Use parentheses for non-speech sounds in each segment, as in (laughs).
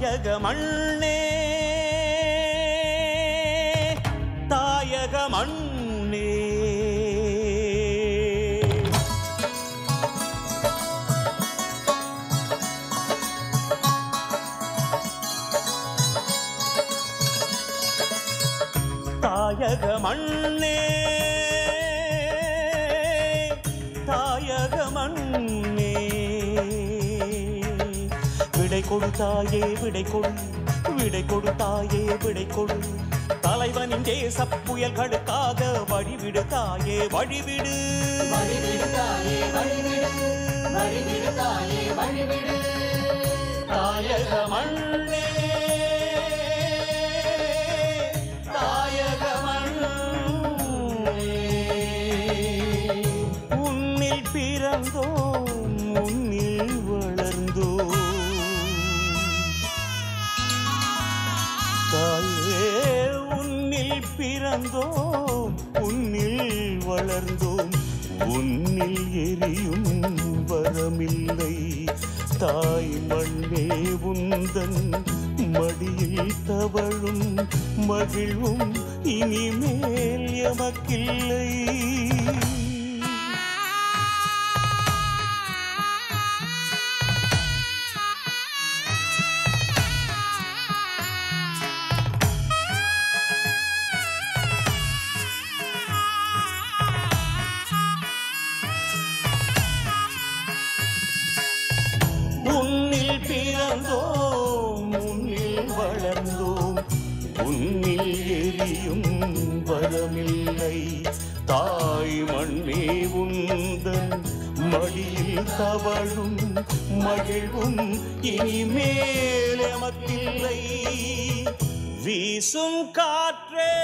தாயக மண்ணே. கொடுத்தாயே விடை கொடு விடை கொடுத்தாயே விடை கொடு தலைவனின் தேச புயல்களுக்காக வழிவிடு தாயே வழிவிடு. வழிவிடு தாயே வழிவிடு. வழிவிடு தாயே வழிவிடு. தாயக மண்ணே பிறந்தோம் உன்னில் வளர்ந்தோம். உன்னில் எரியும் வரமில்லை. தாய் மண்ணே உந்தன் மடியில் தவழும் மகிழ்வும் இனிமேல் எமக்கில்லை. மடியில் தவழும் மகிழ்வும் இனிமேல் எமக்கில்லை. வீசும் காற்றே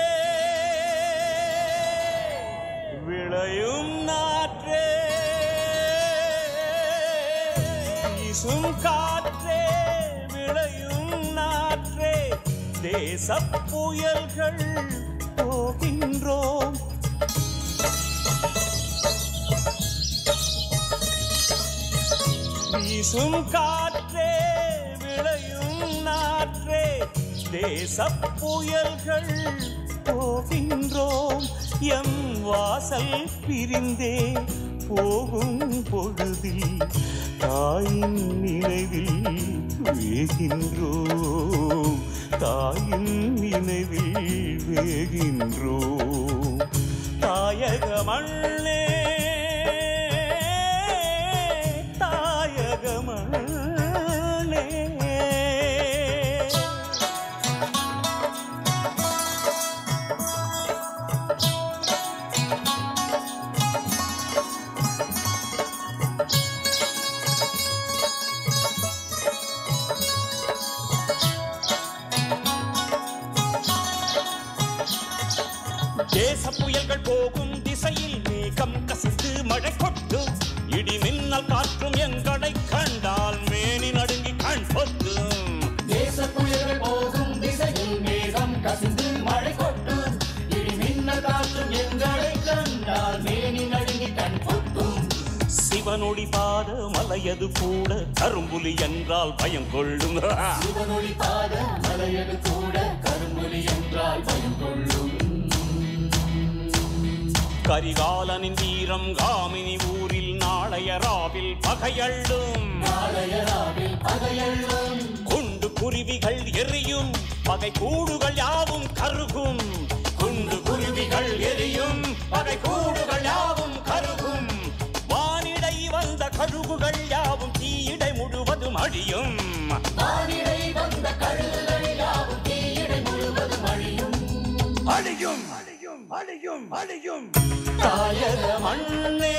விளையும் நாற்றே. வீசும் காற்றே விளையும் நாற்றே. தேச புயல்கள் போகின்றோம். வீசும் காற்றே விளையும் நாற்றே. தேச புயல்கள் போகின்றோம் எம் வாசல் பிரிந்தே. போகும் பொழுதில் தாயின் நினைவில் வேகின்றோம். தாயின் நினைவில் வேகின்றோம். தாயக மேகம் கசிந்து மழை கொட்டும் இடி மின்னல் காற்றும் எங்களை கண்டால் மேனி நடுங்கி கண் பொத்தும் தேச புயல்கள் போகும் திசையில் மேகம் கசிந்து மழை கொட்டும் இடி மின்னல் காற்றும் எங்களை கண்டால் மேனி நடுங்கி கண் பொட்டும் சிவனொளி பாத மலையது கூட கரும்புலி என்றால் பயம் கொள்ளும். சிவனொளி பாத மலையது கூட கரும்புலி என்றால் பயம் கொள்ளும். கரிகாலனின் வீரம் காமினி ஊரில் நாளைய ராவில் பகையள்ளும். குண்டு குருவிகள் எரியும். பகை கூடுகள் யாவும் கருகும். குண்டு குருவிகள் எரியும். பகை கூடுகள் யாவும் கருகும். வானிடை வந்த கழுகுகள் யாவும் தீயிடை முழுவதும் அழியும். வானிடை வந்த கழுகுகள் யாவும் தீயிடை முழுவதும் அழியும். அழியும். அழியும். அழியும். தாயக மண்ணே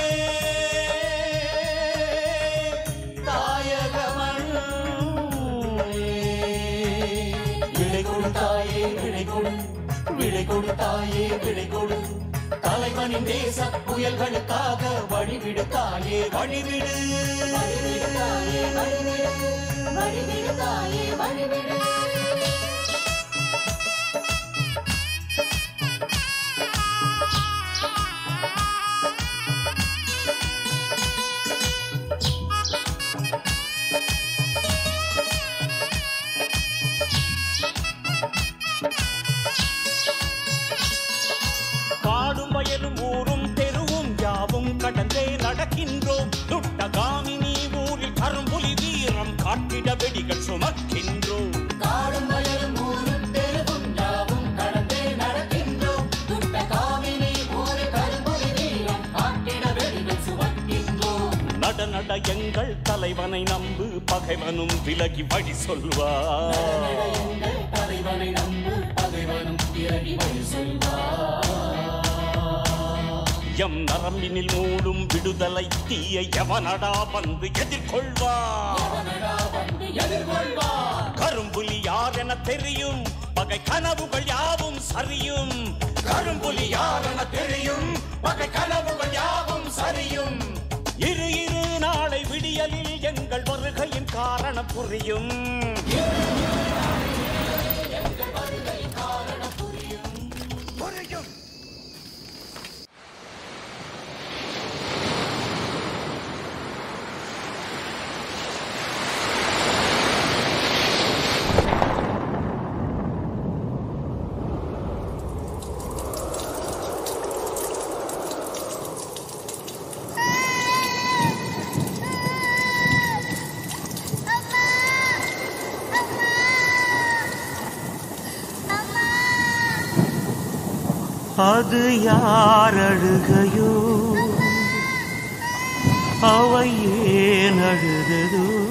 தாயக மண்ணே விடை கொடுத்தாயே விடை கொடு விடை கொடுத்தாயே விடை கொடு தலைவனின் தேச புயல்களுக்காக வழிவிடு தாயே வழிவிடு. வழிவிடு தாயே வழிவிடு. வழிவிடு தாயே வழிவிடு. சுமைகள் சுமக்கின்றோம் காடும் வயலும் ஊரும் தெருவும் யாவும் கடந்தே நடக்கின்றோம் துட்ட காவினி ஊரு கரும்புரி நீளம் ஆட்டிட வெளிகள் சுமக்கின்றோம் நட நட எங்கள் தலைவனை நம்பு பகைவனும் விலகி வழி சொல்வார் தலைவனை நம்பு பகைவனும் விலகி வழி சொல்வார் எம் நரம்பினில் மூடும் விடுதலை தீய எவனடா வந்து எதிர்கொள்வான் எதிர்கொள்வார். கரும்புலி யார் என தெரியும்? பகை கனவுகள் யாவும் சரியும். கரும்புலி யார் என தெரியும்? பகை கனவுகள் யாவும் சரியும். இரு இரு நாளை விடியலில் எங்கள் வருகையின் காரணம் புரியும். புரியும் அது யார் அழுகையோ? அவை ஏன் அழுததோ?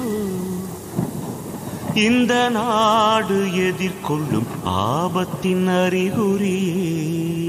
இந்த நாடு எதிர்கொள்ளும் ஆபத்தின் அறிகுறியே.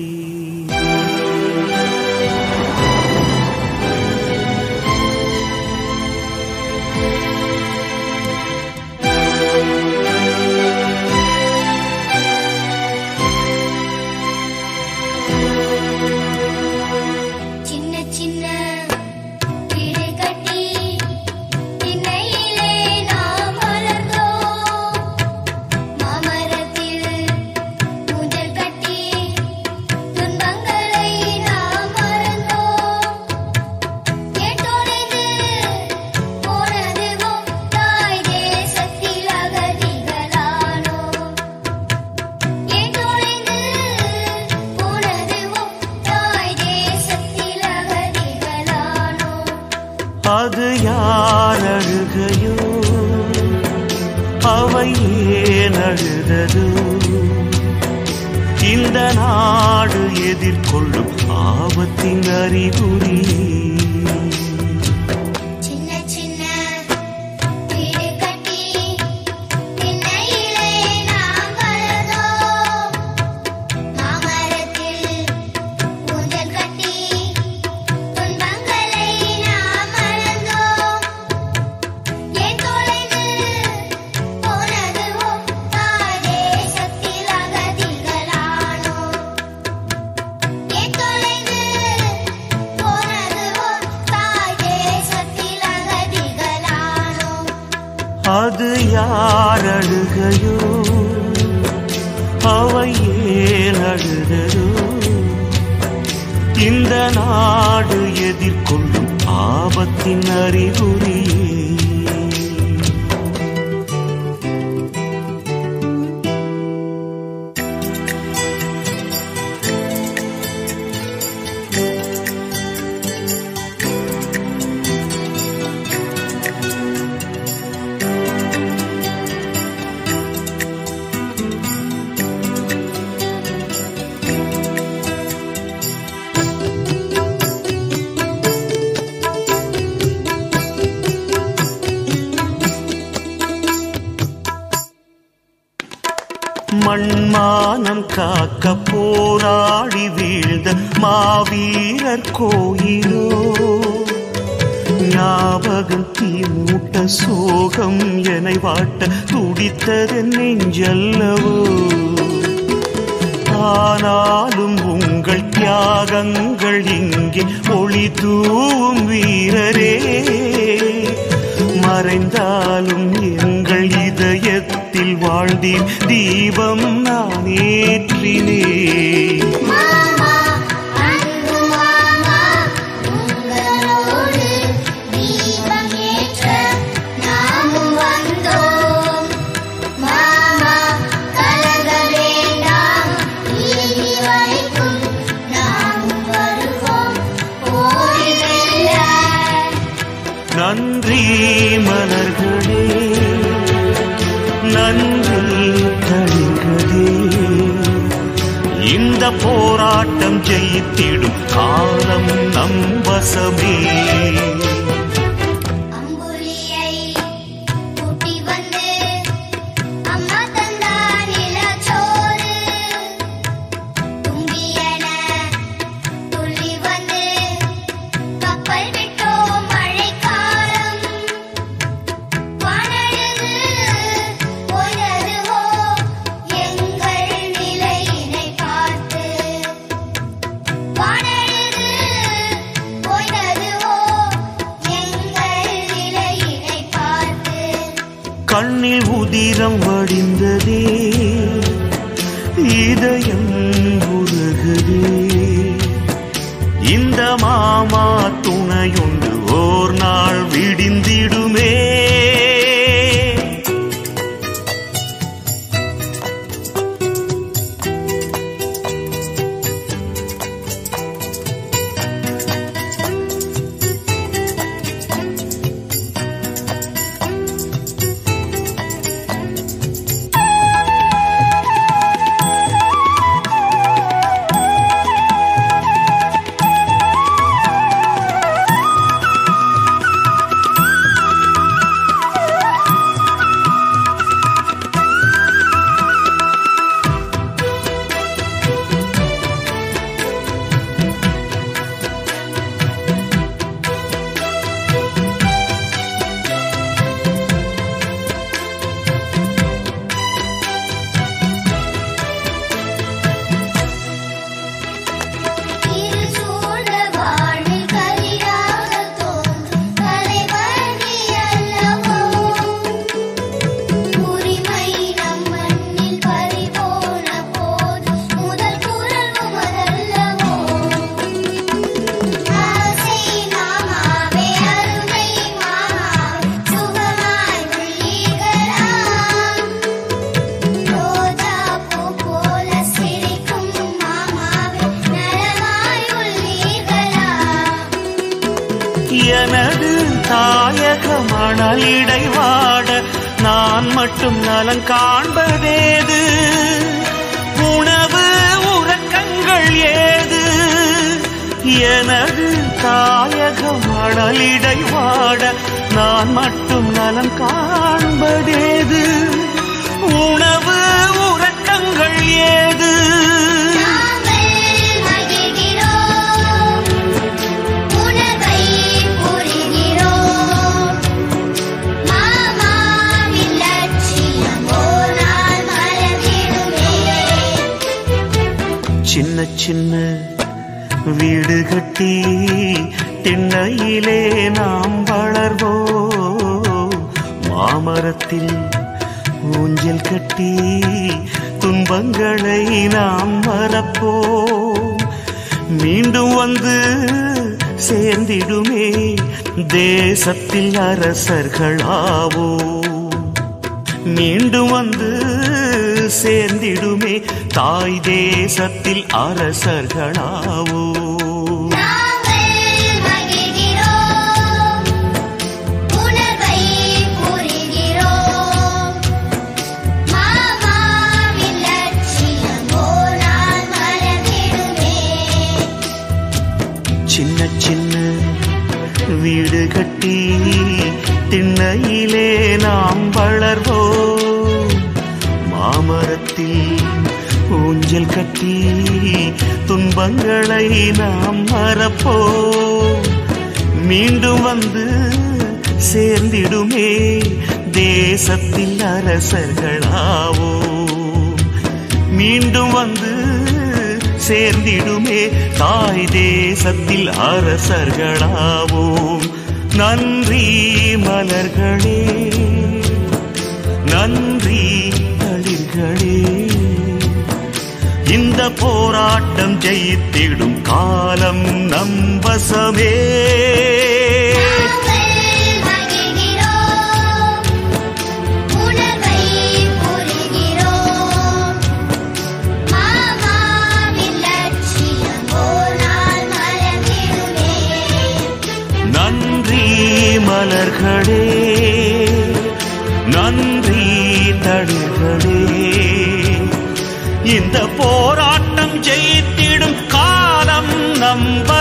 நாடு எதிர்கொள்ளும் ஆபத்தின் அறிகுறியே சோகம் என வாட்ட துடித்தது நெஞ்சல்லவோ? ஆனாலும் உங்கள் தியாகங்கள் இங்கே ஒளி தூவும் வீரரே. மறைந்தாலும் எங்கள் இதயத்தில் வாழ்ந்தேன். தீபம் நான் ஏற்றினேன். மலர்களே நன்றி கண்களே இந்த போராட்டம் ஜெயித்திடும் காலம் நம் சின்ன வீடு கட்டி திண்ணையிலே நாம் வளர்வோம். மாமரத்தில் ஊஞ்சல் கட்டி துன்பங்களை நாம் மறப்போம். மீண்டும் வந்து சேர்ந்திடுமே தேசத்தில் அரசர்களாவோ மீண்டும் வந்து சேர்ந்திடுமே. தாய் தேசத்தில் அரசர்களாவோ. சின்ன சின்ன வீடு கட்டி திண்ணையிலே நாம் வளர்வோம். மாமரத்தில் ஊஞ்சல் கட்டி துன்பங்களை நாம் மறப்போ மீண்டும் வந்து சேர்ந்திடுமே தேசத்தில் அரசர்களாவோ மீண்டும் வந்து சேர்ந்திடுமே தாய் தேசத்தில் அரசர்களாவோம். நன்றி மலர்களே. இந்த போராட்டம் ஜெயித்திடும் காலம் நம்பசமே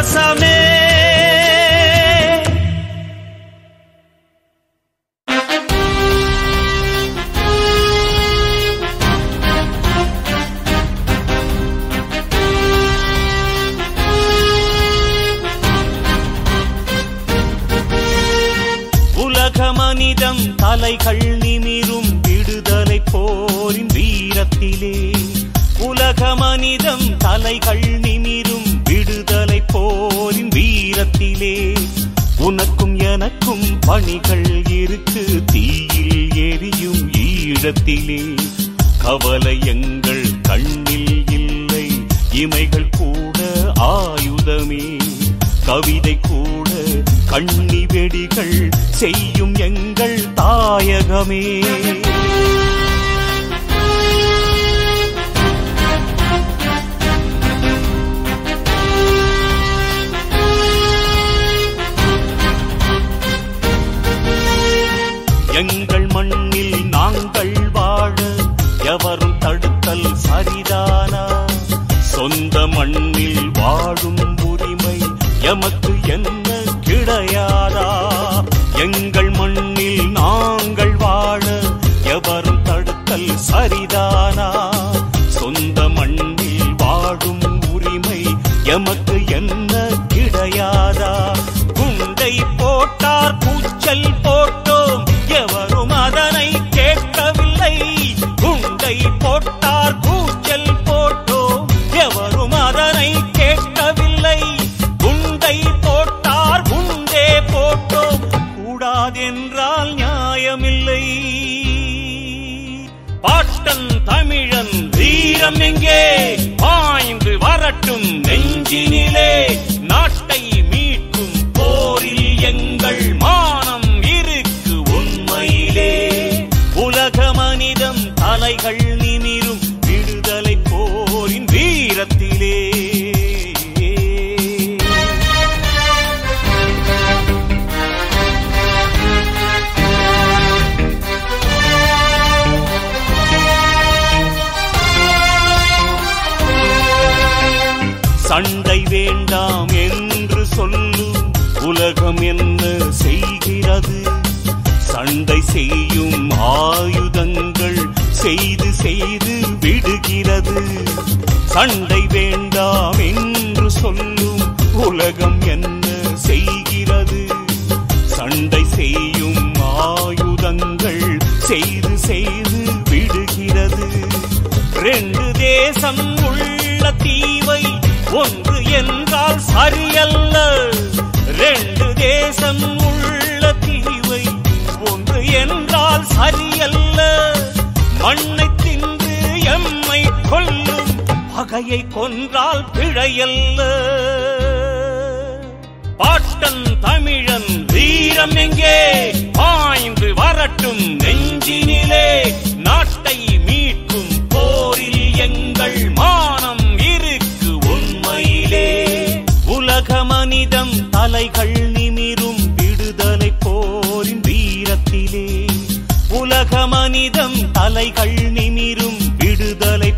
அரசமே மனிதம் தலைகள் ஆணிகள் இருக்கு தீயில் எரியும் ஈழத்திலே. கவலை எங்கள் கண்ணில் இல்லை இமைகள் கூட ஆயுதமே. கவிதை கூட கண்ணி வெடிகள் செய்யும் எங்கள் தாயகமே. வீரம் எங்கே பாய்ந்து வரட்டும் நெஞ்சினிலே. சண்டை வேண்டாம் என்று சொல்லும் உலகம் என்ன செய்கிறது? சண்டை செய்யும் ஆயுதங்கள் செய்து செய்து விடுகிறது. ரெண்டு தேசம் உள்ள தீவை ஒன்று என்றால் சரியல்ல. ரெண்டு தேசம் உள்ள தீவை ஒன்று என்றால் சரியல்ல. மண்ணை பகையை கொன்றால் பிழையல்ல. பாட்டன் தமிழன் வீரம் எங்கே? பாய்ந்து வரட்டும் நெஞ்சினிலே. நாட்டை மீட்கும் போரில் எங்கள் மானம் இருக்கு உண்மையிலே. உலக மனிதம் தலைகள் நிமிரும் விடுதலை போரின் வீரத்திலே. உலக மனிதம் தலைகள் நிமிரும் விடுதலை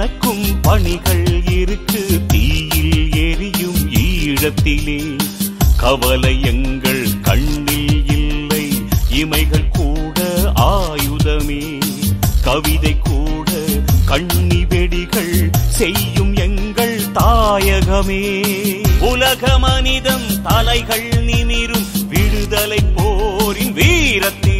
எனக்கும் பணிகள் இருக்கு. தீயில் எரியும் ஈழத்திலே. கவலை எங்கள் கண்ணில் இல்லை. இமைகள் கூட ஆயுதமே. கவிதை கூட கண்ணி வெடிகள் செய்யும் எங்கள் தாயகமே. உலக மனிதம் தலைகள் நிமிரும். விடுதலை போரின் வீரத்தில்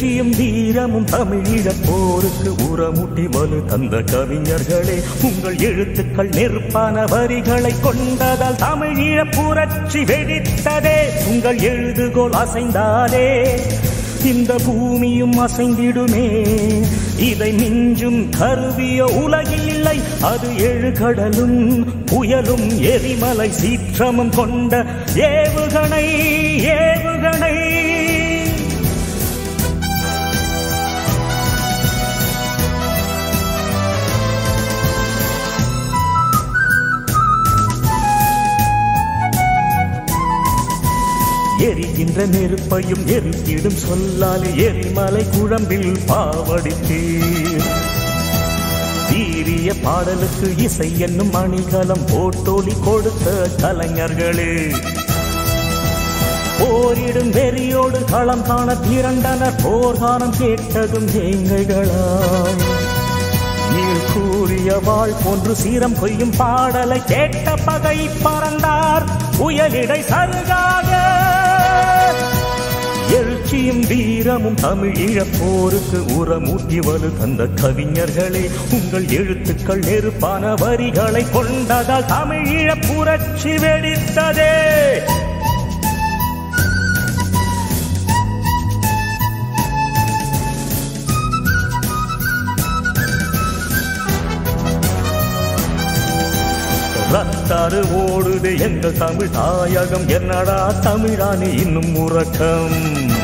எழுச்சியும் வீரமும் தமிழீழ போருக்கு உரமுட்டி வலு தந்த கவிஞர்களே உங்கள் எழுத்துக்கள் நெருப்பான வரிகளை கொண்டதால் தமிழீழ புரட்சி வெடித்ததே. உங்கள் எழுதுகோல் அசைந்தாலே இந்த பூமியும் அசைந்திடுமே. இதை மிஞ்சும் கருவிய உலகில் இல்லை அது எழுகடலும் புயலும் எரிமலை சீற்றமும் கொண்ட ஏவுகணை ஏவுகணை. எரிகின்ற நெருப்பையும் எரித்திடும் சொல்லால் எரிமலை குழம்பில் பாவடித்தீர். தீரிய பாடலுக்கு இசை என்னும் மணிகலம் போட்டோலி கொடுத்த கலைஞர்களே. போரிடும் வெறியோடு களம் காண திரண்டனர் போர்கானம் கேட்டதும் ஏங்கைகளாய் நீள் கூறிய வாழ் போன்று சீரம் கொய்யும் பாடலை கேட்ட பகை பறந்தார். புயலிடை சருகாக எழுச்சியும் வீரமும் தமிழ் ஈழப்போருக்கு உரமூட்டி வலு தந்த கவிஞர்களே உங்கள் எழுத்துக்கள் நெருப்பான வரிகளை கொண்டதால் தமிழ் புரட்சி வெடித்ததே. ரத்தாறு ஓடுது எங்கள் தமிழ் தாயகம். என்னடா தமிழானே இன்னும் உறக்கம்?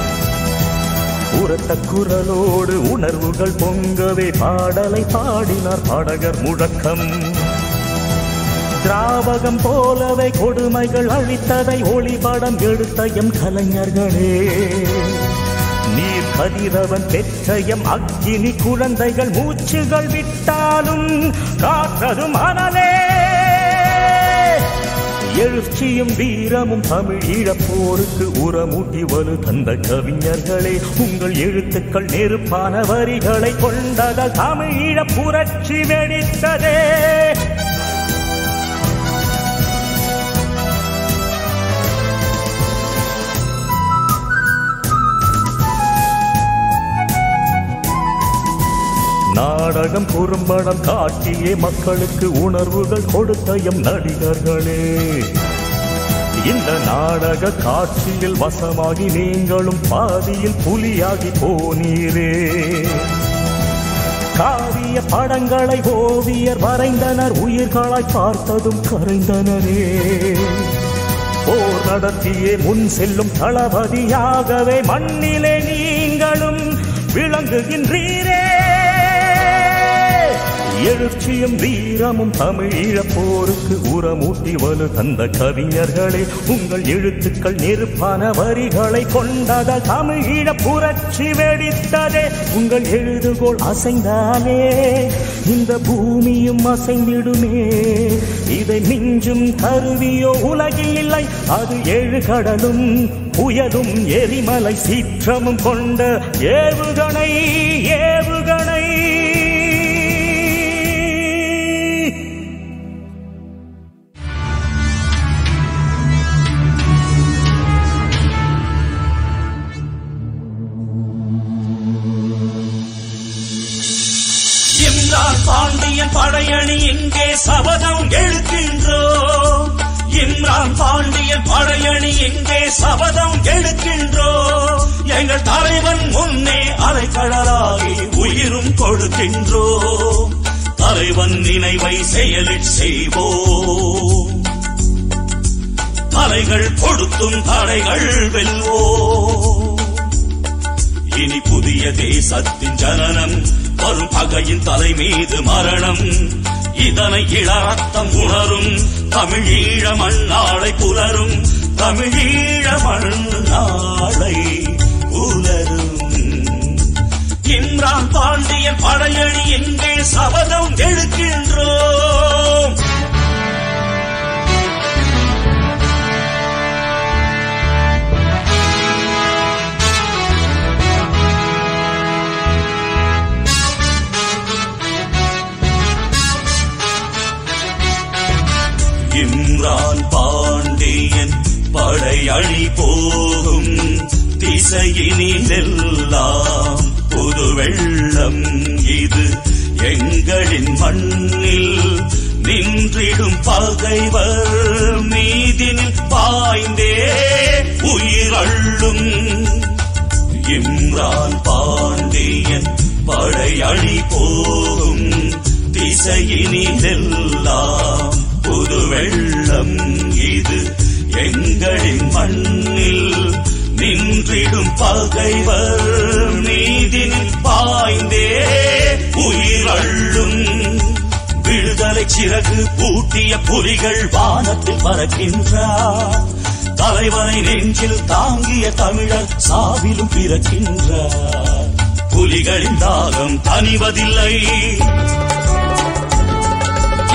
உரத்த குரலோடு உணர்வுகள் பொங்கவே பாடலை பாடினார் பாடகர் முழக்கம். திராவகம் போலவே கொடுமைகள் அழித்ததை ஒளிபடம் எடுத்த எம் கலைஞர்களே. நீர் கதிரவன் பெற்ற எம் அக்கினி குழந்தைகள் மூச்சுகள் விட்டாலும் காற்றதும் அனலே எழுச்சியும் வீரமும் தமிழ் ஈழப்போருக்கு உரமூட்டி வலு தந்த கவிஞர்களே உங்கள் எழுத்துக்கள் நெருப்பான வரிகளை கொண்டதால் தமிழ் ஈழப் புரட்சி வெடித்ததே. நாடகம் குறும்படம் காட்டியே மக்களுக்கு உணர்வுகள் கொடுத்த எம் நடிகர்களே. இந்த நாடக காட்சியில் வசமாகி நீங்களும் பாதியில் புலியாகி போனீரே. காவிய படங்களை ஓவியர் வரைந்தனர் உயிர்களாய் பார்த்ததும் கரைந்தனரே. போர் நடத்தியே முன் செல்லும் தளபதியாகவே மண்ணிலே நீங்களும் விளங்குகின்றீரே. எழுச்சியும் வீரமும் தமிழ் ஈழப்போருக்கு உரமூட்டி வலு தந்த கவிஞர்களே உங்கள் எழுத்துக்கள் நெருப்பான வரிகளை கொண்டத தமிழ் ஈழ புரட்சி வெடித்ததே. உங்கள் எழுதுகோள் அசைந்தாலே இந்த பூமியும் அசைந்திடுமே. இதை மிஞ்சும் கருவியோ உலகில் இல்லை அது ஏழு கடலும் புயலும் எரிமலை சீற்றமும் கொண்ட ஏவுகணை ஏவுகணை. படையணி எங்கே சபதம் எடுக்கின்றோம் இம்ரான் பாண்டியன் படையணி எங்கே சபதம் எடுக்கின்றோம் எங்கள் தலைவன் முன்னே அலைக்கடலாகி உயிரும் கொடுக்கின்றோம். தலைவன் நினைவை செயலில் செய்வோம். தலைகள் கொடுத்தும் தடைகள் வெல்வோம். இனி புதிய தேசத்தின் ஜனனம் வரும் பகையின் தலை மீது மரணம். இதனை இளரத்தம் உணரும். தமிழீழ மண்ணாளை புலரும். தமிழீழ மண்ணாளை புலரும் இம்ரான் பாண்டியன் படையணி எங்கே சபதம் எடுக்கின்றோம் இம்ரான் பாண்டியன் படையணி போகும். திசையினிலெல்லாம் புது வெள்ளம் இது எங்களின் மண்ணில் நின்றிடும் பகைவர் மீதினில் பாய்ந்தே உயிரள்ளும் இம்ரான் பாண்டியன் படையணி போகும். திசையினிலெல்லாம் புது வெள்ளம் இது எங்களின் மண்ணில் நின்றிடும் பகைவர் மீதினில் பாய்ந்தே உயிரள்ளும் விடுதலை சிறகு பூட்டிய புலிகள் வானத்தில் பறக்கின்றார். தலைவனை நெஞ்சில் தாங்கிய தமிழர் சாவிலும் பிறக்கின்றார். புலிகளின் தாகம் தனிவதில்லை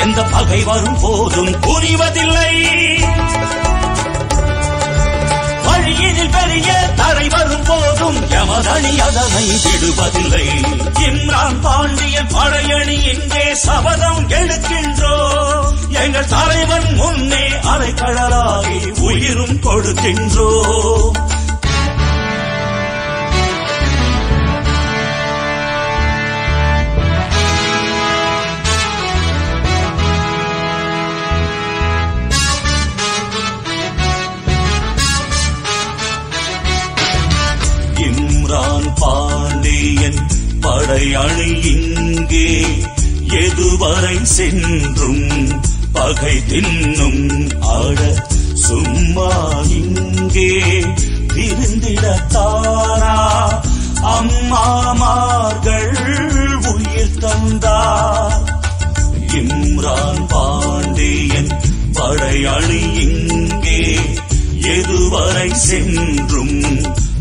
எந்த பகை வரும் போதும் புரிவதில்லை. வழியினில் பெரிய தரை வரும் போதும் நிற்கும் எமதணி அதனை விடுவதில்லை. இம்ரான் பாண்டிய படையணி இங்கே சபதம் எடுக்கின்றோ. எங்கள் தலைவன் முன்னே அரைக்கடலாகி உயிரும் கொடுக்கின்றோ. படையணி இங்கே. எதுவரை சென்றும் பகை தின்னும் ஆட சும்மா இங்கே. திருந்திடத்தாரா அம்மாமார்கள் உயிர் தந்தார். இம்ரான் பாண்டியன் படையணி இங்கே. எதுவரை சென்றும்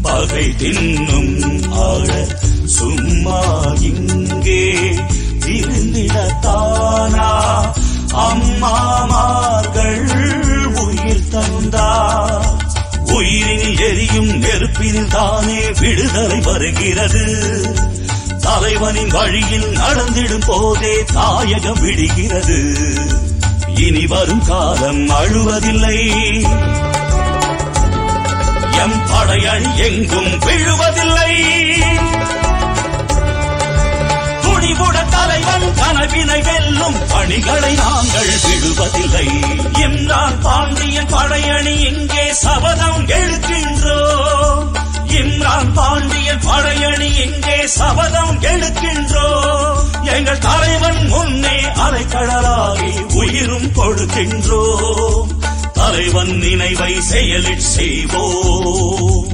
பகை தின்னும் ஆட சும்மா இங்கே திருந்திடத்தானா அம்மாமார்கள் உயிர் தந்தார் உயிரில் எரியும் நெருப்பில் தானே விடுதலை வருகிறது. தலைவனின் வழியில் நடந்திடும் போதே தாயகம் விடுகிறது. இனி வரும் காலம் அழுவதில்லை. எம் படையணி எங்கும் விழுவதில்லை. கனவினை வெல்லும் பணிகளை நாங்கள் விடுவதில்லை. இம்ரான் பாண்டியன் படையணி இங்கே சபதம் எழுக்கின்றோம். இம்ரான் பாண்டியன் படையணி இங்கே சபதம் எழுக்கின்றோம். எங்கள் தலைவன் முன்னே அலைக்கடலாகி உயிரும் கொடுக்கின்றோம். தலைவன் நினைவை செயலில் செய்வோம்.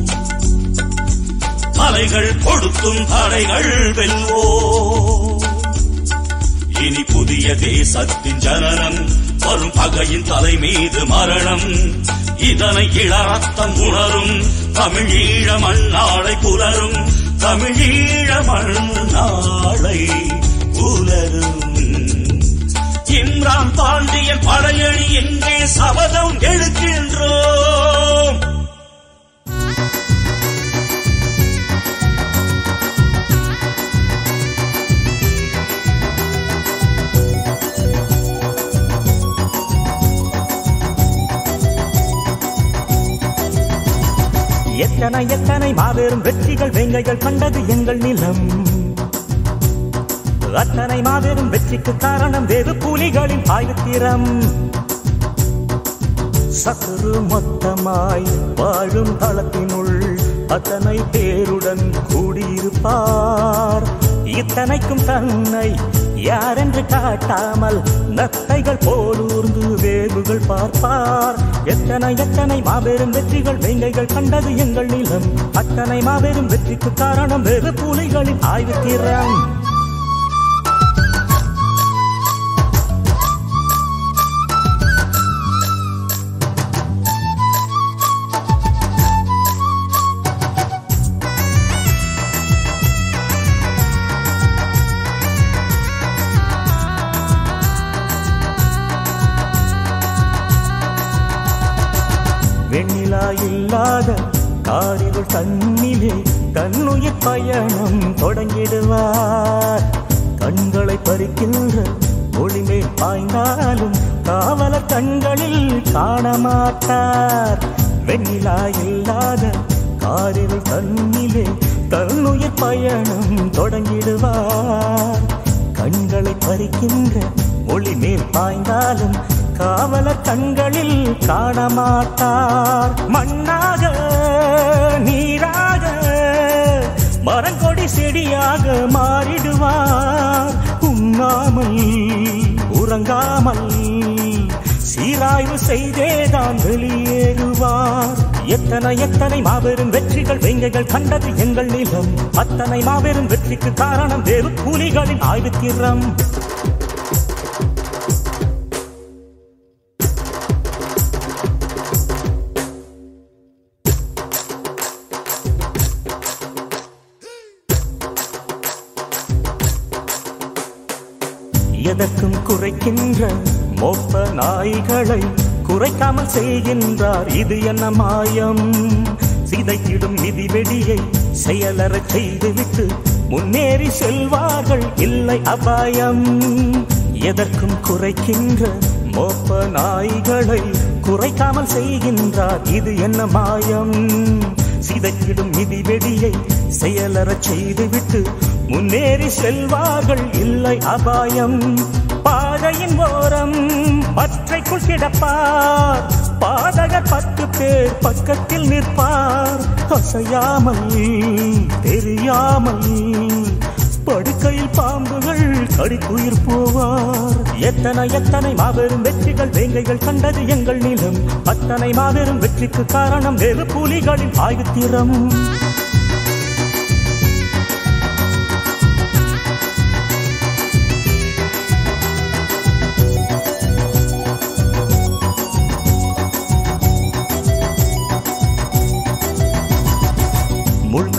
தலைகள் கொடுக்கும் தடைகள் வெல்வோம். இனி புதிய தேசத்தின் ஜனனம் வரும் பகையின் தலை மீது மரணம். இதனை இளரத்தம் உணரும். தமிழீழ மண்ணாளை புலரும். தமிழீழ மண்ணாளை புலரும். இம்ரான் பாண்டியன் படையணி எங்கே சபதம் எடுக்கின்றோம் எத்தனை எத்தனை மாபெரும் வெற்றிகள் வேங்கைகள் கண்டது எங்கள் நிலம். அத்தனை மாபெரும் வெற்றிக்கு காரணம் வேறு புலிகளின் ஆயுத்திரம். சத்துரு மொத்தமாய் வாழும் தளத்தினுள் அத்தனை பேருடன் கூடியிருப்பார். இத்தனைக்கும் தன்னை யாரென்று காட்டாமல் நத்தைகள் போலூர்ந்து வேகுகள் பார்ப்பார். எத்தனை எத்தனை மாபெரும் வெற்றிகள் வேங்கைகள் கண்டது எங்கள் நிலம். அத்தனை மாபெரும் வெற்றிக்கு காரணம் வேறு புலிகளின் ஆய்வு வெண்ணிலா காரிருள் தன்னிலே தன்னுயிர் பயணம் தொடங்கிடுவார். கண்களை பறிக்கின்ற ஒளிமே பாய்ந்தாலும் காவல கண்களில் காணமாட்டார். வெண்ணிலா இல்லாத காரிருள் தன்னிலே தன்னுயிர் பயணம் தொடங்கிடுவார். கண்களை பறிக்கின்ற ஒளி மேல் பாய்ந்தாலும் காவல கண்களில் காணமாட்டார். மண்ணாக நீராக மரங்கொடி செடியாக மாறிடுவார். உண்ணாமல் உறங்காமல் சீராய்வு செய்தேதான் வெளியேறுவார். எத்தனை எத்தனை மாபெரும் வெற்றிகள் வெங்கைகள் கண்டது எங்கள் நிலம். அத்தனை மாபெரும் வெற்றிக்கு காரணம் வேறு புலிகளின் ஆய்வு திறம் குறைக்காமல் செய்கின்றார். இது என்ன மாயம்? சிதைத்திடும் மிதிவெடியை செயலறச் செய்துவிட்டு முன்னேறி செல்வார்கள். இல்லை அபாயம். எதற்கும் குறைக்கின்ற மோப்ப நாய்களை குறைக்காமல் செய்கின்றார். இது என்ன மாயம்? சிதைத்திடும் மிதி வெடியை செயலறச் செய்துவிட்டு முன்னேறி செல்வார்கள். இல்லை அபாயம். பாதையின் ஓரம் பற்றைக்குள் கிடப்பார். பாதகர் பத்து பேர் பக்கத்தில் நிற்பார். அசையாமல் தெரியாமல் படுக்கையில் பாம்புகள் கடிக்குயிர் போவார். எத்தனை எத்தனை மாபெரும் வெற்றிகள் வேங்கைகள் கண்டது எங்கள் நிலம். அத்தனை மாபெரும் வெற்றிக்கு காரணம் வேறு புலிகளின் ஆயுத்திரம்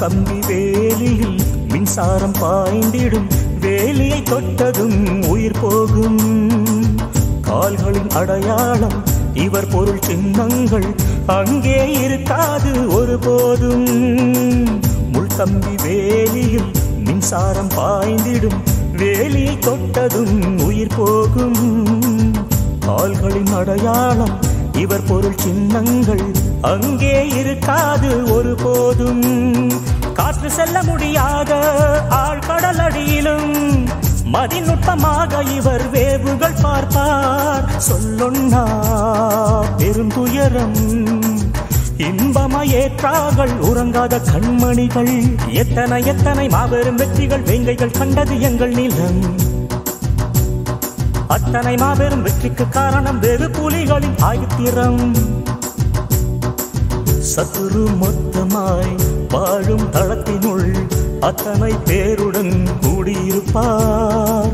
கம்பி வேலியில் மின்சாரம் பாய்ந்திடும். வேலியை தொட்டதும் உயிர் போகும். கால்களின் அடையாளம் இவர் பொருள் சின்னங்கள். அங்கே இருக்காது ஒருபோதும். முள்கம்பி வேலியில் மின்சாரம் பாய்ந்திடும். வேலியை தொட்டதும் உயிர் போகும். கால்களின் அடையாளம் இவர் பொருள் சின்னங்கள். அங்கே இருக்காது ஒருபோதும். காற்று செல்ல முடியாத ஆழ்கடல் அடியிலும் மதிநுட்பமாக இவர் வேவுகள் பார்ப்பார். சொல்லொன்னா பெருந்துயரம் இன்பமயேற்றாகள் உறங்காத கண்மணிகள். எத்தனை எத்தனை மாபெரும் வெற்றிகள் வேங்கைகள் கண்டது எங்கள் நிலம். அத்தனை மாபெரும் வெற்றிக்கு காரணம் வெறு புலிகளின் ஆயுத்திரம். சத்துரு மொத்தமாய் வாழும் தளத்தினுள் அத்தனை பேருடன் கூடியிருப்பார்.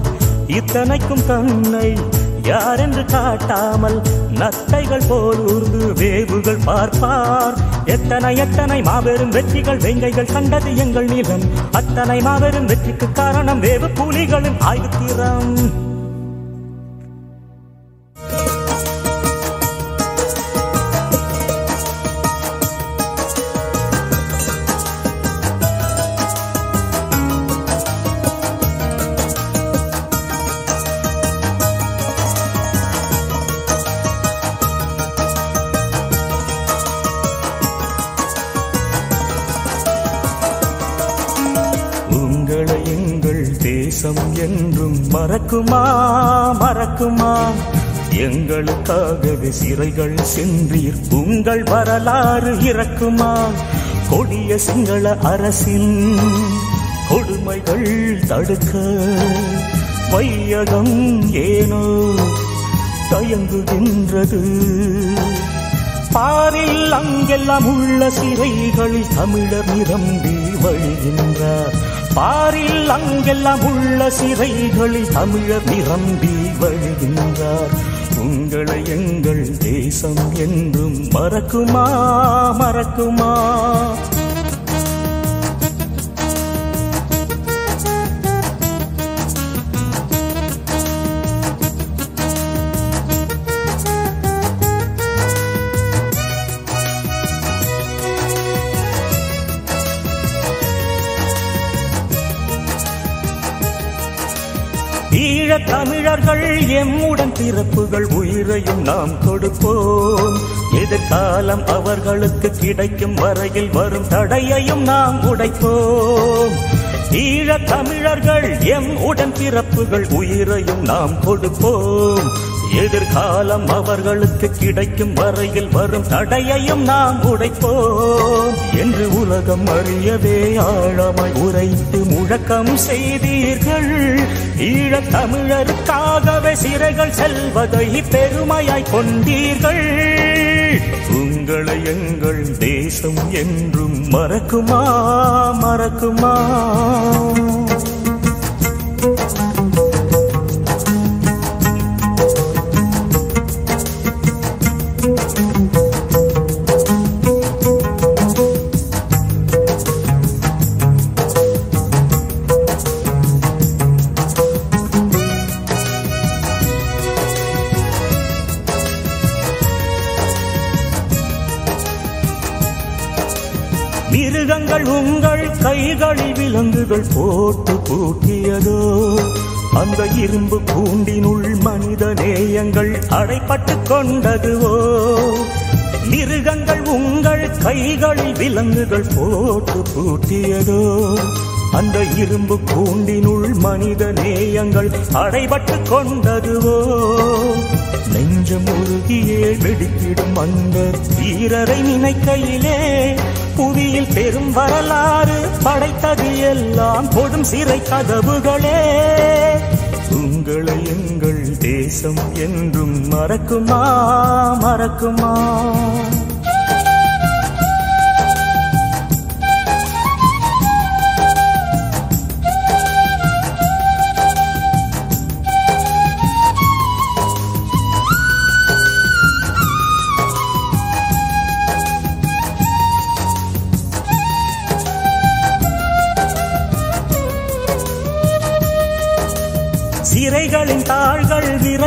இத்தனைக்கும் தன்னை யாரென்று காட்டாமல் நத்தைகள் போல் ஊர்ந்து வேவுகள் பார்ப்பார். எத்தனை எத்தனை மாபெரும் வெற்றிகள் வெங்கைகள் கண்டது எங்கள் நிலம் அத்தனை மாபெரும் வெற்றிக்கு காரணம் வேவு புலிகளின் ஆயுத்திரம் மறக்குமா எங்களுக்காகவே சிறைகள் சென்றீர். உங்கள் வரலாறு இறக்குமா? கொடிய சிங்கள அரசின் கொடுமைகள் தடுக்க வையகம் ஏனோ தயங்குகின்றது. பாரில் அங்கெல்லாம் உள்ள சிறைகளில் தமிழர் நிரம்பி வழிகின்றார். பாரில் அங்கெல்லாம் உள்ள சிறைகளில் தமிழர் நிரம்பி வழிகின்றார். உங்களை எங்கள் தேசம் என்றும் மறக்குமா மறக்குமா? ஈழ தமிழர்கள் எம்முடன் பிறப்புகள் உயிரையும் நாம் கொடுப்போம். எதிர்காலம் அவர்களுக்கு கிடைக்கும் வரையில் வரும் தடையையும் நாம் உடைப்போம். ஈழ தமிழர்கள் எம் உடன் பிறப்புகள் உயிரையும் நாம் கொடுப்போம். எதிர்காலம் அவர்களுக்கு கிடைக்கும் வரையில் வரும் தடையையும் நாம் உடைப்போம். என்று உலகம் அறியவே ஆழமாய் உரைத்து முழக்கம் செய்தீர்கள். ஈழத் தமிழருக்காகவே சிறைகள் செல்வதை பெருமையாய் கொண்டீர்கள். உங்களை எங்கள் தேசம் என்றும் மறக்குமா? மறக்குமா? களி விலங்குகள் போட்டு பூட்டியதோ அந்த இரும்பு கூண்டினுள் மனித நேயங்கள் அடைப்பட்டு கொண்டதுவோ மிருகங்கள் உங்கள் கைகளில் விலங்குகள் போட்டு பூட்டியதோ அந்த இரும்பு கூண்டினுள் மனித நேயங்கள் அடைபட்டு கொண்டதுவோ நெஞ்சம் உருகியே வெடித்திடும் அந்த வீரரை நினைக்கையிலே புவியில் பெரும் வரலாறு படைத்தது எல்லாம் கொடும் சிறை கதவுகளே. உங்களை எங்கள் தேசம் என்றும் மறக்குமா மறக்குமா?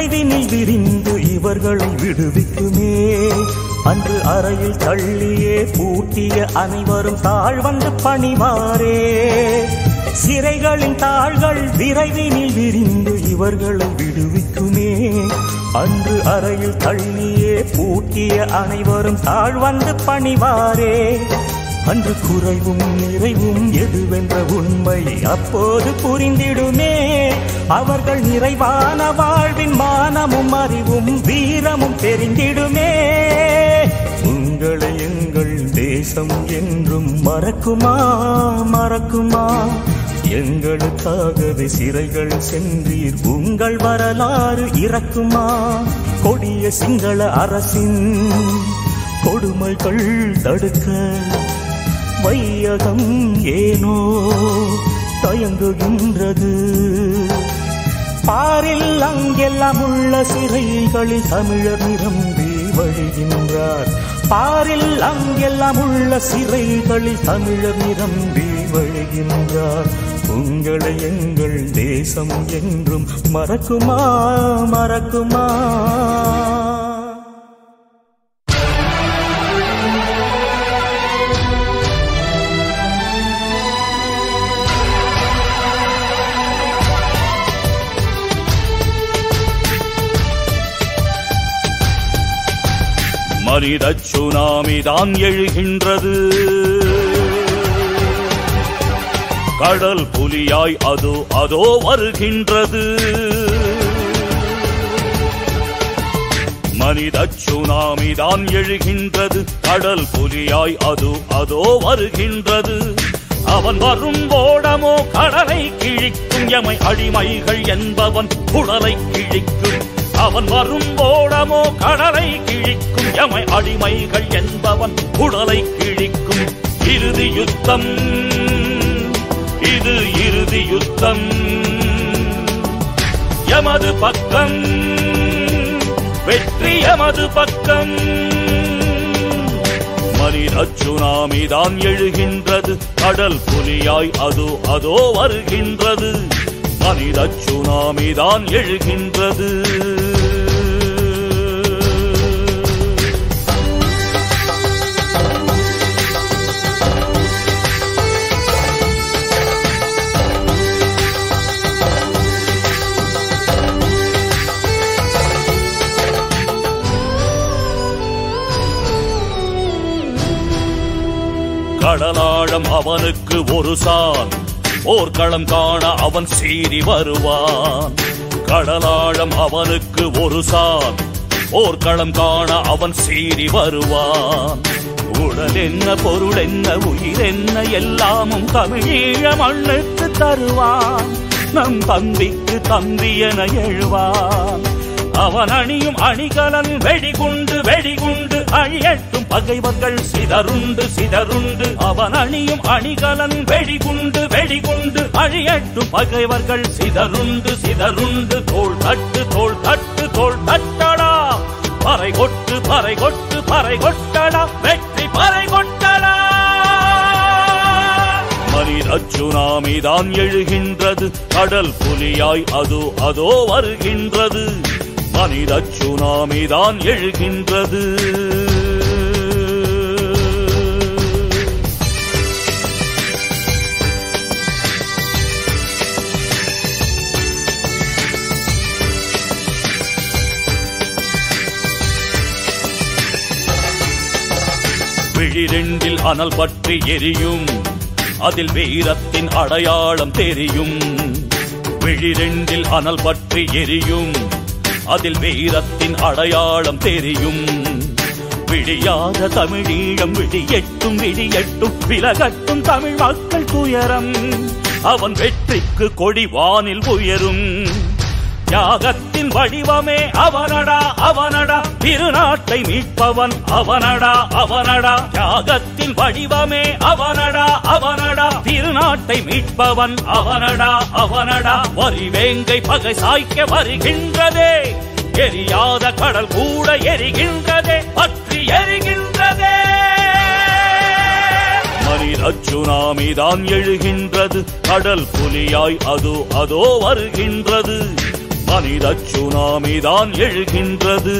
விரைவினில் விரிந்து இவர்களை விடுவிக்குமே. அன்று அறையில் தள்ளியே பூட்டிய அனைவரும் தாழ்வந்து பணிவாரே. சிறைகளின் தாள்கள் விரைவினில் விரிந்து இவர்களை விடுவிக்குமே. அன்று அறையில் தள்ளியே பூட்டிய அனைவரும் தாழ்வந்து பணிவாரே. அன்று குறைவும் நிறைவும் எதுவென்ற உண்மை அப்போது புரிந்திடுமே. அவர்கள் நிறைவான வாழ்வின் மானமும் அறிவும் வீரமும் தெரிந்திடுமே. உங்களை எங்கள் தேசம் என்றும் மறக்குமா? மறக்குமா? எங்களுக்காகவே சிறைகள் சென்றீர். உங்கள் வரலாறு இறக்குமா? கொடிய சிங்கள அரசின் கொடுமைகள் தடுக்க வையகம் ஏனோ தயங்குகின்றது. பாரில் அங்கெல்லாம் உள்ள சிறைகளில் தமிழர் நிரம்பி வழிகின்றார். பாரில் அங்கெல்லாம் உள்ள சிறைகளில் தமிழர் நிரம்பி வழிகின்றார். உங்களை எங்கள் தேசம் என்றும் மறக்குமா மறக்குமா? மனித சுனாமி தான் எழுகின்றது. கடல் புலியாய் அதோ அதோ வருகின்றது. மனித சுனாமி தான் எழுகின்றது. கடல் புலியாய் அது அதோ வருகின்றது. அவன் வரும் ஓடமோ கடலை கிழிக்கும். எமை அடிமைகள் என்பவன் குடலை கிழிக்கும். அவன் வரும் ஓடமோ கடலை கிழிக்கும். எமை அடிமைகள் என்பவன் உடலை கிழிக்கும். இறுதி யுத்தம். இது இறுதி யுத்தம். எமது பக்கம். வெற்றி எமது பக்கம். மனித சுனாமி எழுகின்றது. கடல் புலியாய் அது அதோ வருகின்றது. மனித சுனாமி எழுகின்றது. கடலாழம் அவனுக்கு ஒரு சான். போர்க்களம் காண அவன் சீறி வருவான். கடலாழம் அவனுக்கு ஒரு சான். போர்க்களம் காண அவன் சீறி வருவான். உடல் என்ன பொருள் என்ன உயிர் என்ன எல்லாமும் தமிழீழ மண்ணுக்கு தருவான். நம் தம்பிக்கு தம்பி என எழுவான். அவன் அணியும் அணிகலன் வெடிகுண்டு வெடிகுண்டு அழியட்டும் பகைவர்கள் சிதறுண்டு சிதறுண்டு. அவன் அணியும் அணிகலன் வெடிகுண்டு வெடிகுண்டு அழியட்டும் பகைவர்கள் சிதறுண்டு சிதறுண்டு. தோல் தட்டு தோல் தட்டு தோல் தட்டடா. பறை கொட்டு பறை கொட்டு பறை கொட்டடா. வெற்றி பறை கொட்டடா. மனித சுனாமி தான் எழுகின்றது. கடல் புலியாய் அது அதோ வருகின்றது. மனித சுனாமிதான் எழுகின்றது. விழிரெண்டில் அனல் பற்றி எரியும். அதில் வீரத்தின் அடையாளம் தெரியும். விழிரெண்டில் அனல் பற்றி எரியும். அதில் வீரத்தின் அடையாளம் தெரியும். விடியாத தமிழீழம் விடியெட்டும் விடியெட்டும் விலகட்டும் தமிழ் மக்கள் துயரம். அவன் வெற்றிக்கு கொடி வானில் உயரும். தியாகத்தின் வடிவமே அவனடா அவனடா. திருநாட்டை மீட்பவன் அவனடா அவனடா. தியாகத்தின் வடிவமே அவனடா அவனடா. திருநாட்டை மீட்பவன் அவனடா அவனடா. வரிவேங்கை பகை சாய்க்க வருகின்றதே. எரியாத கடல் கூட எரிகின்றதே. பற்றி எரிகின்றதே. மனித எழுகின்றது. கடல் புலியாய் அது அதோ வருகின்றது. மனித சுனாமி தான் எழுகின்றது.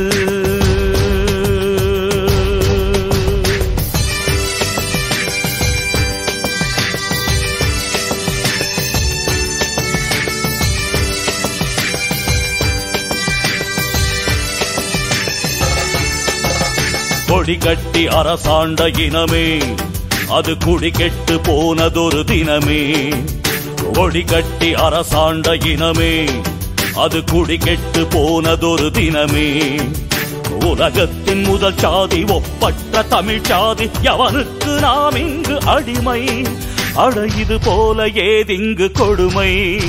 கொடி கட்டி அரசாண்ட இனமே அது குடி கெட்டு போனதொரு தினமே. கொடி கட்டி அரசாண்ட இனமே அது குடி கெட்டு போனதொரு தினமே. உலகத்தின் முதல் சாதி ஒப்பற்ற தமிழ் சாதி எவனுக்கு நாம் இங்கு அடிமை. அட இது போல ஏதிங்கு கொடுமை.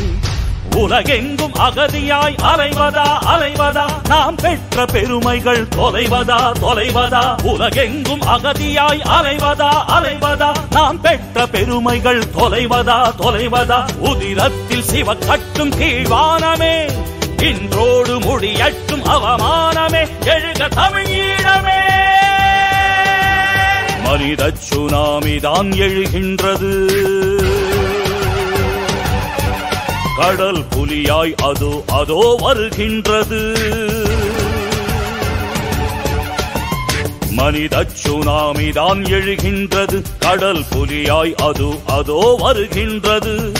உலகெங்கும் அகதியாய் அலைவதா அலைவதா? நாம் பெற்ற பெருமைகள் தொலைவதா தொலைவதா? உலகெங்கும் அகதியாய் அலைவதா அலைவதா? நாம் பெற்ற பெருமைகள் தொலைவதா தொலைவதா? உதிரத்தில் சிவ கட்டும் கீழ்வானமே. இன்றோடு முடியட்டும் அவமானமே. எழுக தமிழீழமே. மனித சுனாமி தான் எழுகின்றது. கடல் புலியாய் அதோ அதோ வருகின்றது. மனித சுனாமிதான் எழுகின்றது. கடல் புலியாய் அது அதோ வருகின்றது.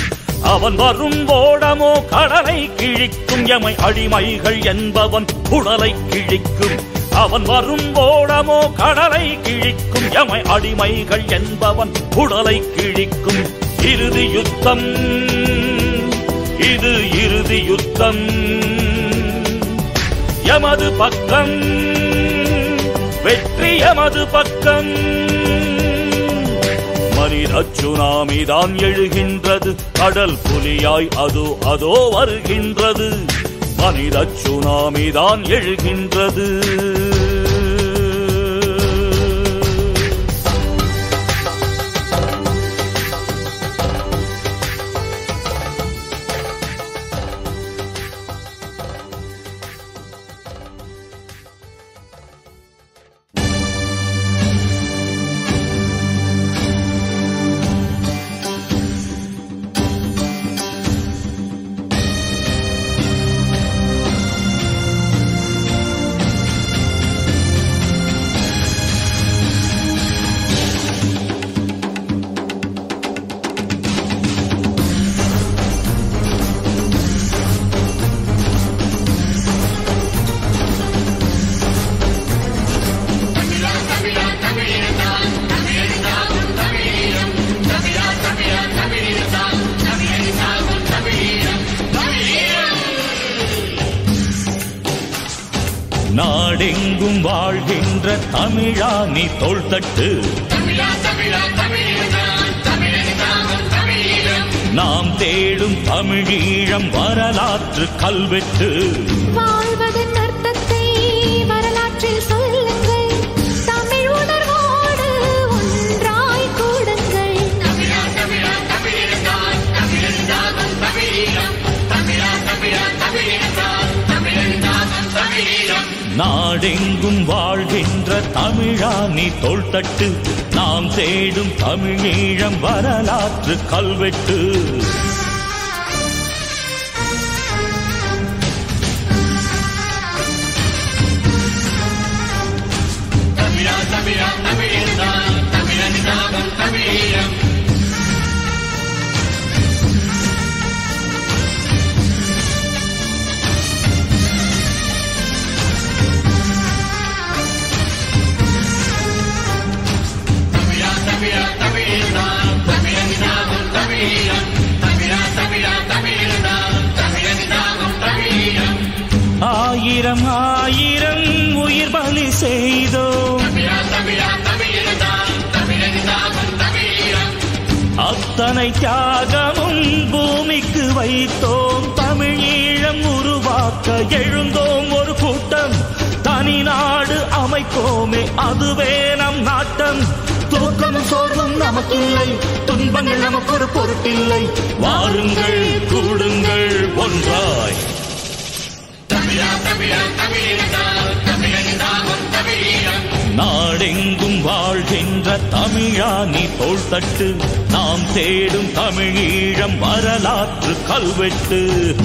அவன் வரும் ஓடமோ கடலை கிழிக்கும். எமை அடிமைகள் என்பவன் குடலை கிழிக்கும். அவன் வரும் ஓடமோ கடலை கிழிக்கும். எமை அடிமைகள் என்பவன் குடலை கிழிக்கும். இறுதி யுத்தம். இது இறுதி யுத்தம் எமது பக்கம் வெற்றி எமது பக்கம். மனித சுனாமி தான் எழுகின்றது கடல் புலியாய் அது அதோ வருகின்றது. மனித சுனாமி தான் எழுகின்றது. வாழ்கின்ற தமிழா நீ தோள் தட்டு. நாம் தேடும் தமிழீழம் வரலாற்று கல்வெட்டு. வாழ்வதென்ன நாடெங்கும் வாழ்கின்ற தமிழா நீ தோல் தட்டு நாம் தேடும் தமிழீழம் வரலாற்று கல்வெட்டு. அத்தனை தியாகமும் பூமிக்கு வைத்தோம். தமிழீழம் உருவாக்க எழுந்தோம். ஒரு கூட்டம் தனி நாடு அமைப்போமே. அதுவே நம் நாட்டம். தூக்கமும் சோர்வும் நமக்கில்லை. துன்பங்கள் நமக்கு ஒரு பொருட்டில்லை. வாருங்கள் கூடுங்கள் ஒன்றாய். தமிழா தமிழா நாடெங்கும் தமிழா நீ தோல் தட்டு நாம் தேடும் தமிழீழம் வரலாற்று கல்வெட்டு.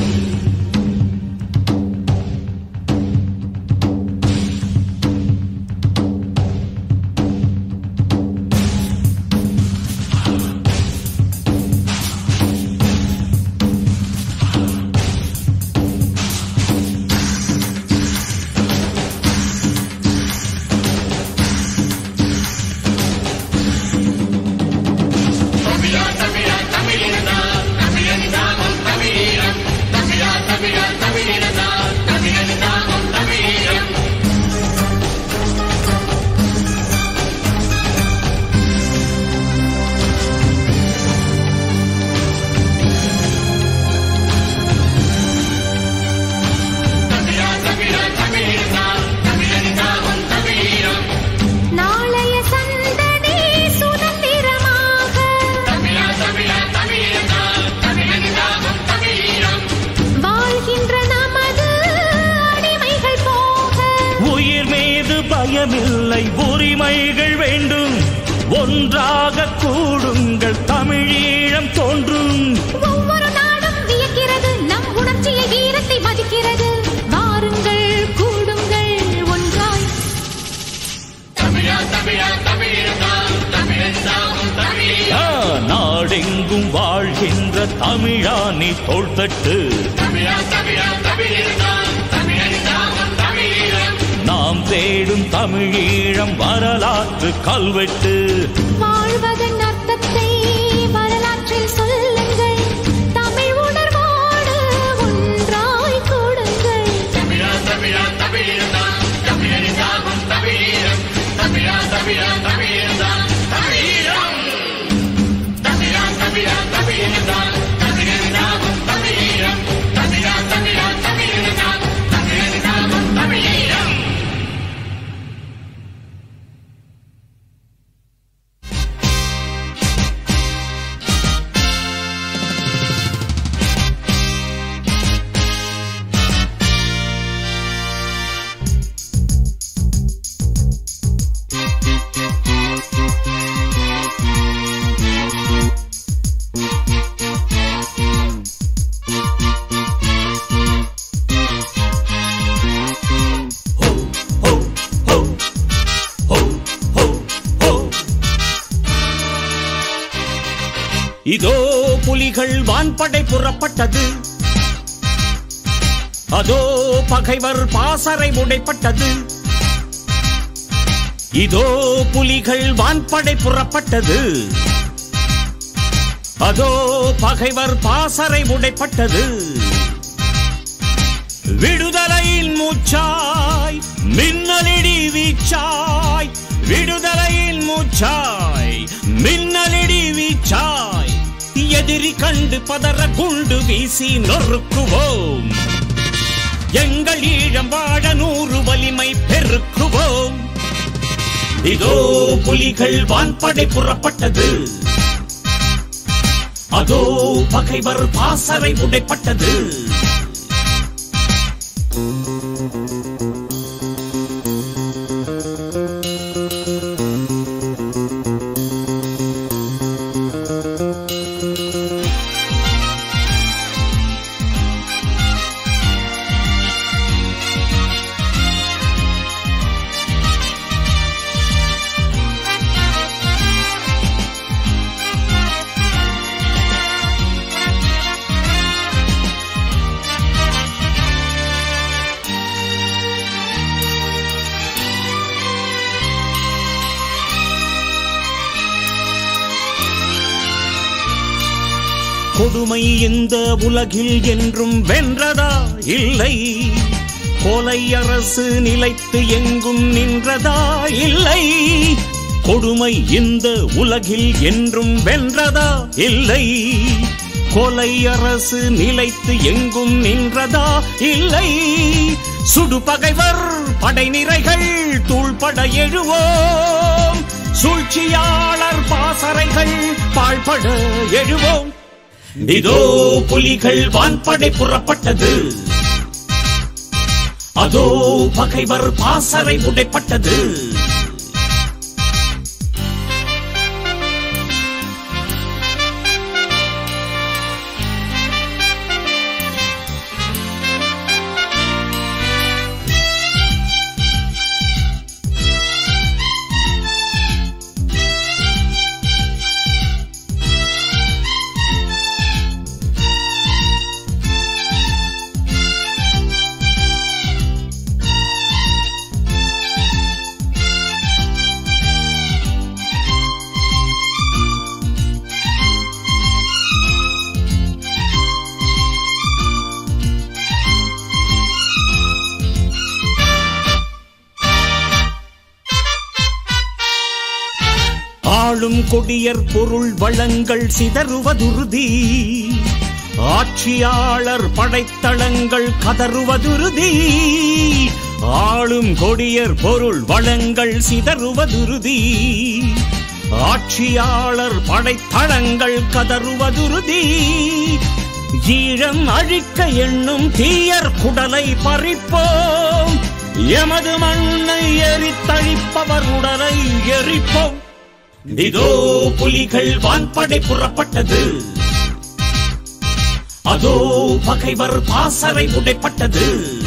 தேடும் தமிழீழம் வரலாற்று கல்வெட்டு. வாழ்வதன் படை புறப்பட்டது. அதோ பகைவர் பாசறை உடைப்பட்டது இதோ புலிகள் வான்படை புறப்பட்டது. அதோ பகைவர் பாசறை உடைப்பட்டது விடுதலையின் மூச்சாய் மின்னலிடி வீச்சாய் விடுதலையின் மூச்சாய் மின்னலிடி வீச்சாய். எதிரி கண்டு பதற குண்டு வீசி நொறுக்குவோம். எங்கள் ஈழம் வாழ நூறு வலிமை பெருக்குவோம். இதோ புலிகள் வான்படை புறப்பட்டது. அதோ பகைவர் பாசறை உடைப்பட்டது. உலகில் என்றும் வென்றதா? இல்லை. கொலை அரசு நிலைத்து எங்கும் நின்றதா? இல்லை. கொடுமை இந்த உலகில் என்றும் வென்றதா? இல்லை. கொலை அரசு நிலைத்து எங்கும் நின்றதா? இல்லை. சுடுபகைவர் படை நிறைகள் தூள்பட எழுவோம். சூழ்ச்சியாளர் பாசறைகள் பாழ்பட எழுவோம். இதோ புலிகள் வான்படை புறப்பட்டது. அதோ பகைவர் பாசறை உடைப்பட்டது. கொடியர் பொருள் வளங்கள் சிதறுவதுருதி. ஆட்சியாளர் படைத்தளங்கள் கதறுவதுருதி. ஆளும் கொடியர் பொருள் வளங்கள் சிதறுவதுருதி. ஆட்சியாளர் படைத்தளங்கள் கதறுவதுருதி. ஈழம் அழிக்க எண்ணும் தீயர் குடலை பறிப்போம். எமது மண்ணை எரித்தழிப்பவர் உடலை எரிப்போம். இதோ புலிகள் வான்படை புறப்பட்டது. அதோ பகைவர் பாசறை உடைப்பட்டது.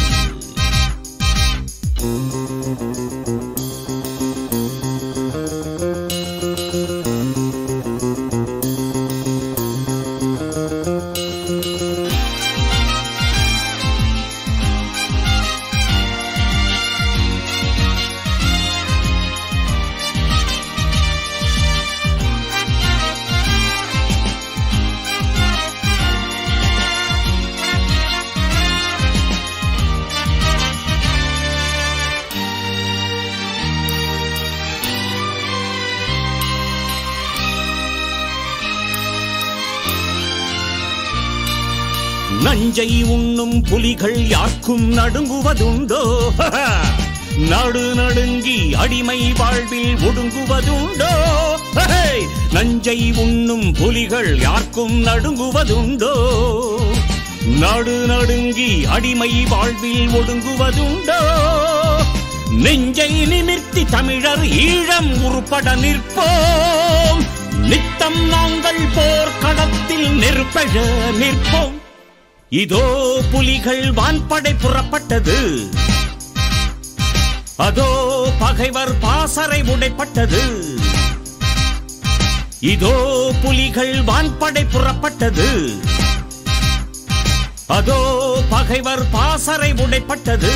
நஞ்சை உண்ணும் புலிகள் யாக்கும் நடுங்குவதுண்டோ? (laughs) நடு நடுங்கி அடிமை வாழ்வில் ஒடுங்குவதுண்டோ? (laughs) நஞ்சை உண்ணும் புலிகள் யாருக்கும் நடுங்குவதுண்டோ? நடு நடுங்கி அடிமை வாழ்வில் ஒடுங்குவதுண்டோ? நெஞ்சை நிமிர்த்தி தமிழர் ஈழம் உருப்பட நிற்போம். நித்தம் நாங்கள் போர்க்களத்தில் நிற்பழ நிற்போம். இதோ புலிகள் வான்படை புறப்பட்டது. அதோ பகைவர் பாசறை உடைப்பட்டது. இதோ புலிகள் வான்படை புறப்பட்டது. அதோ பகைவர் பாசறை உடைப்பட்டது.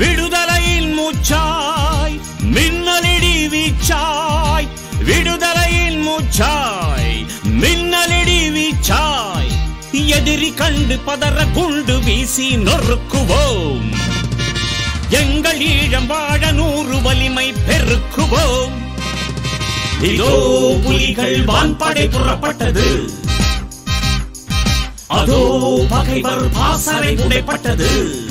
விடுதலையின் மூச்சாய் மின்னலிடி வீச்சாய் விடுதலையின் மூச்சாய் மின்னலிடி வீச்சாய். எதிரி கண்டு பதற குண்டு வீசி நொறுக்குவோம். எங்கள் ஈழம் வாழ நூறு வலிமை பெருக்குவோம். இதோ புலிகள் வான்படை புறப்பட்டது. அதோ பகைவர் பாசறை உடைப்பட்டது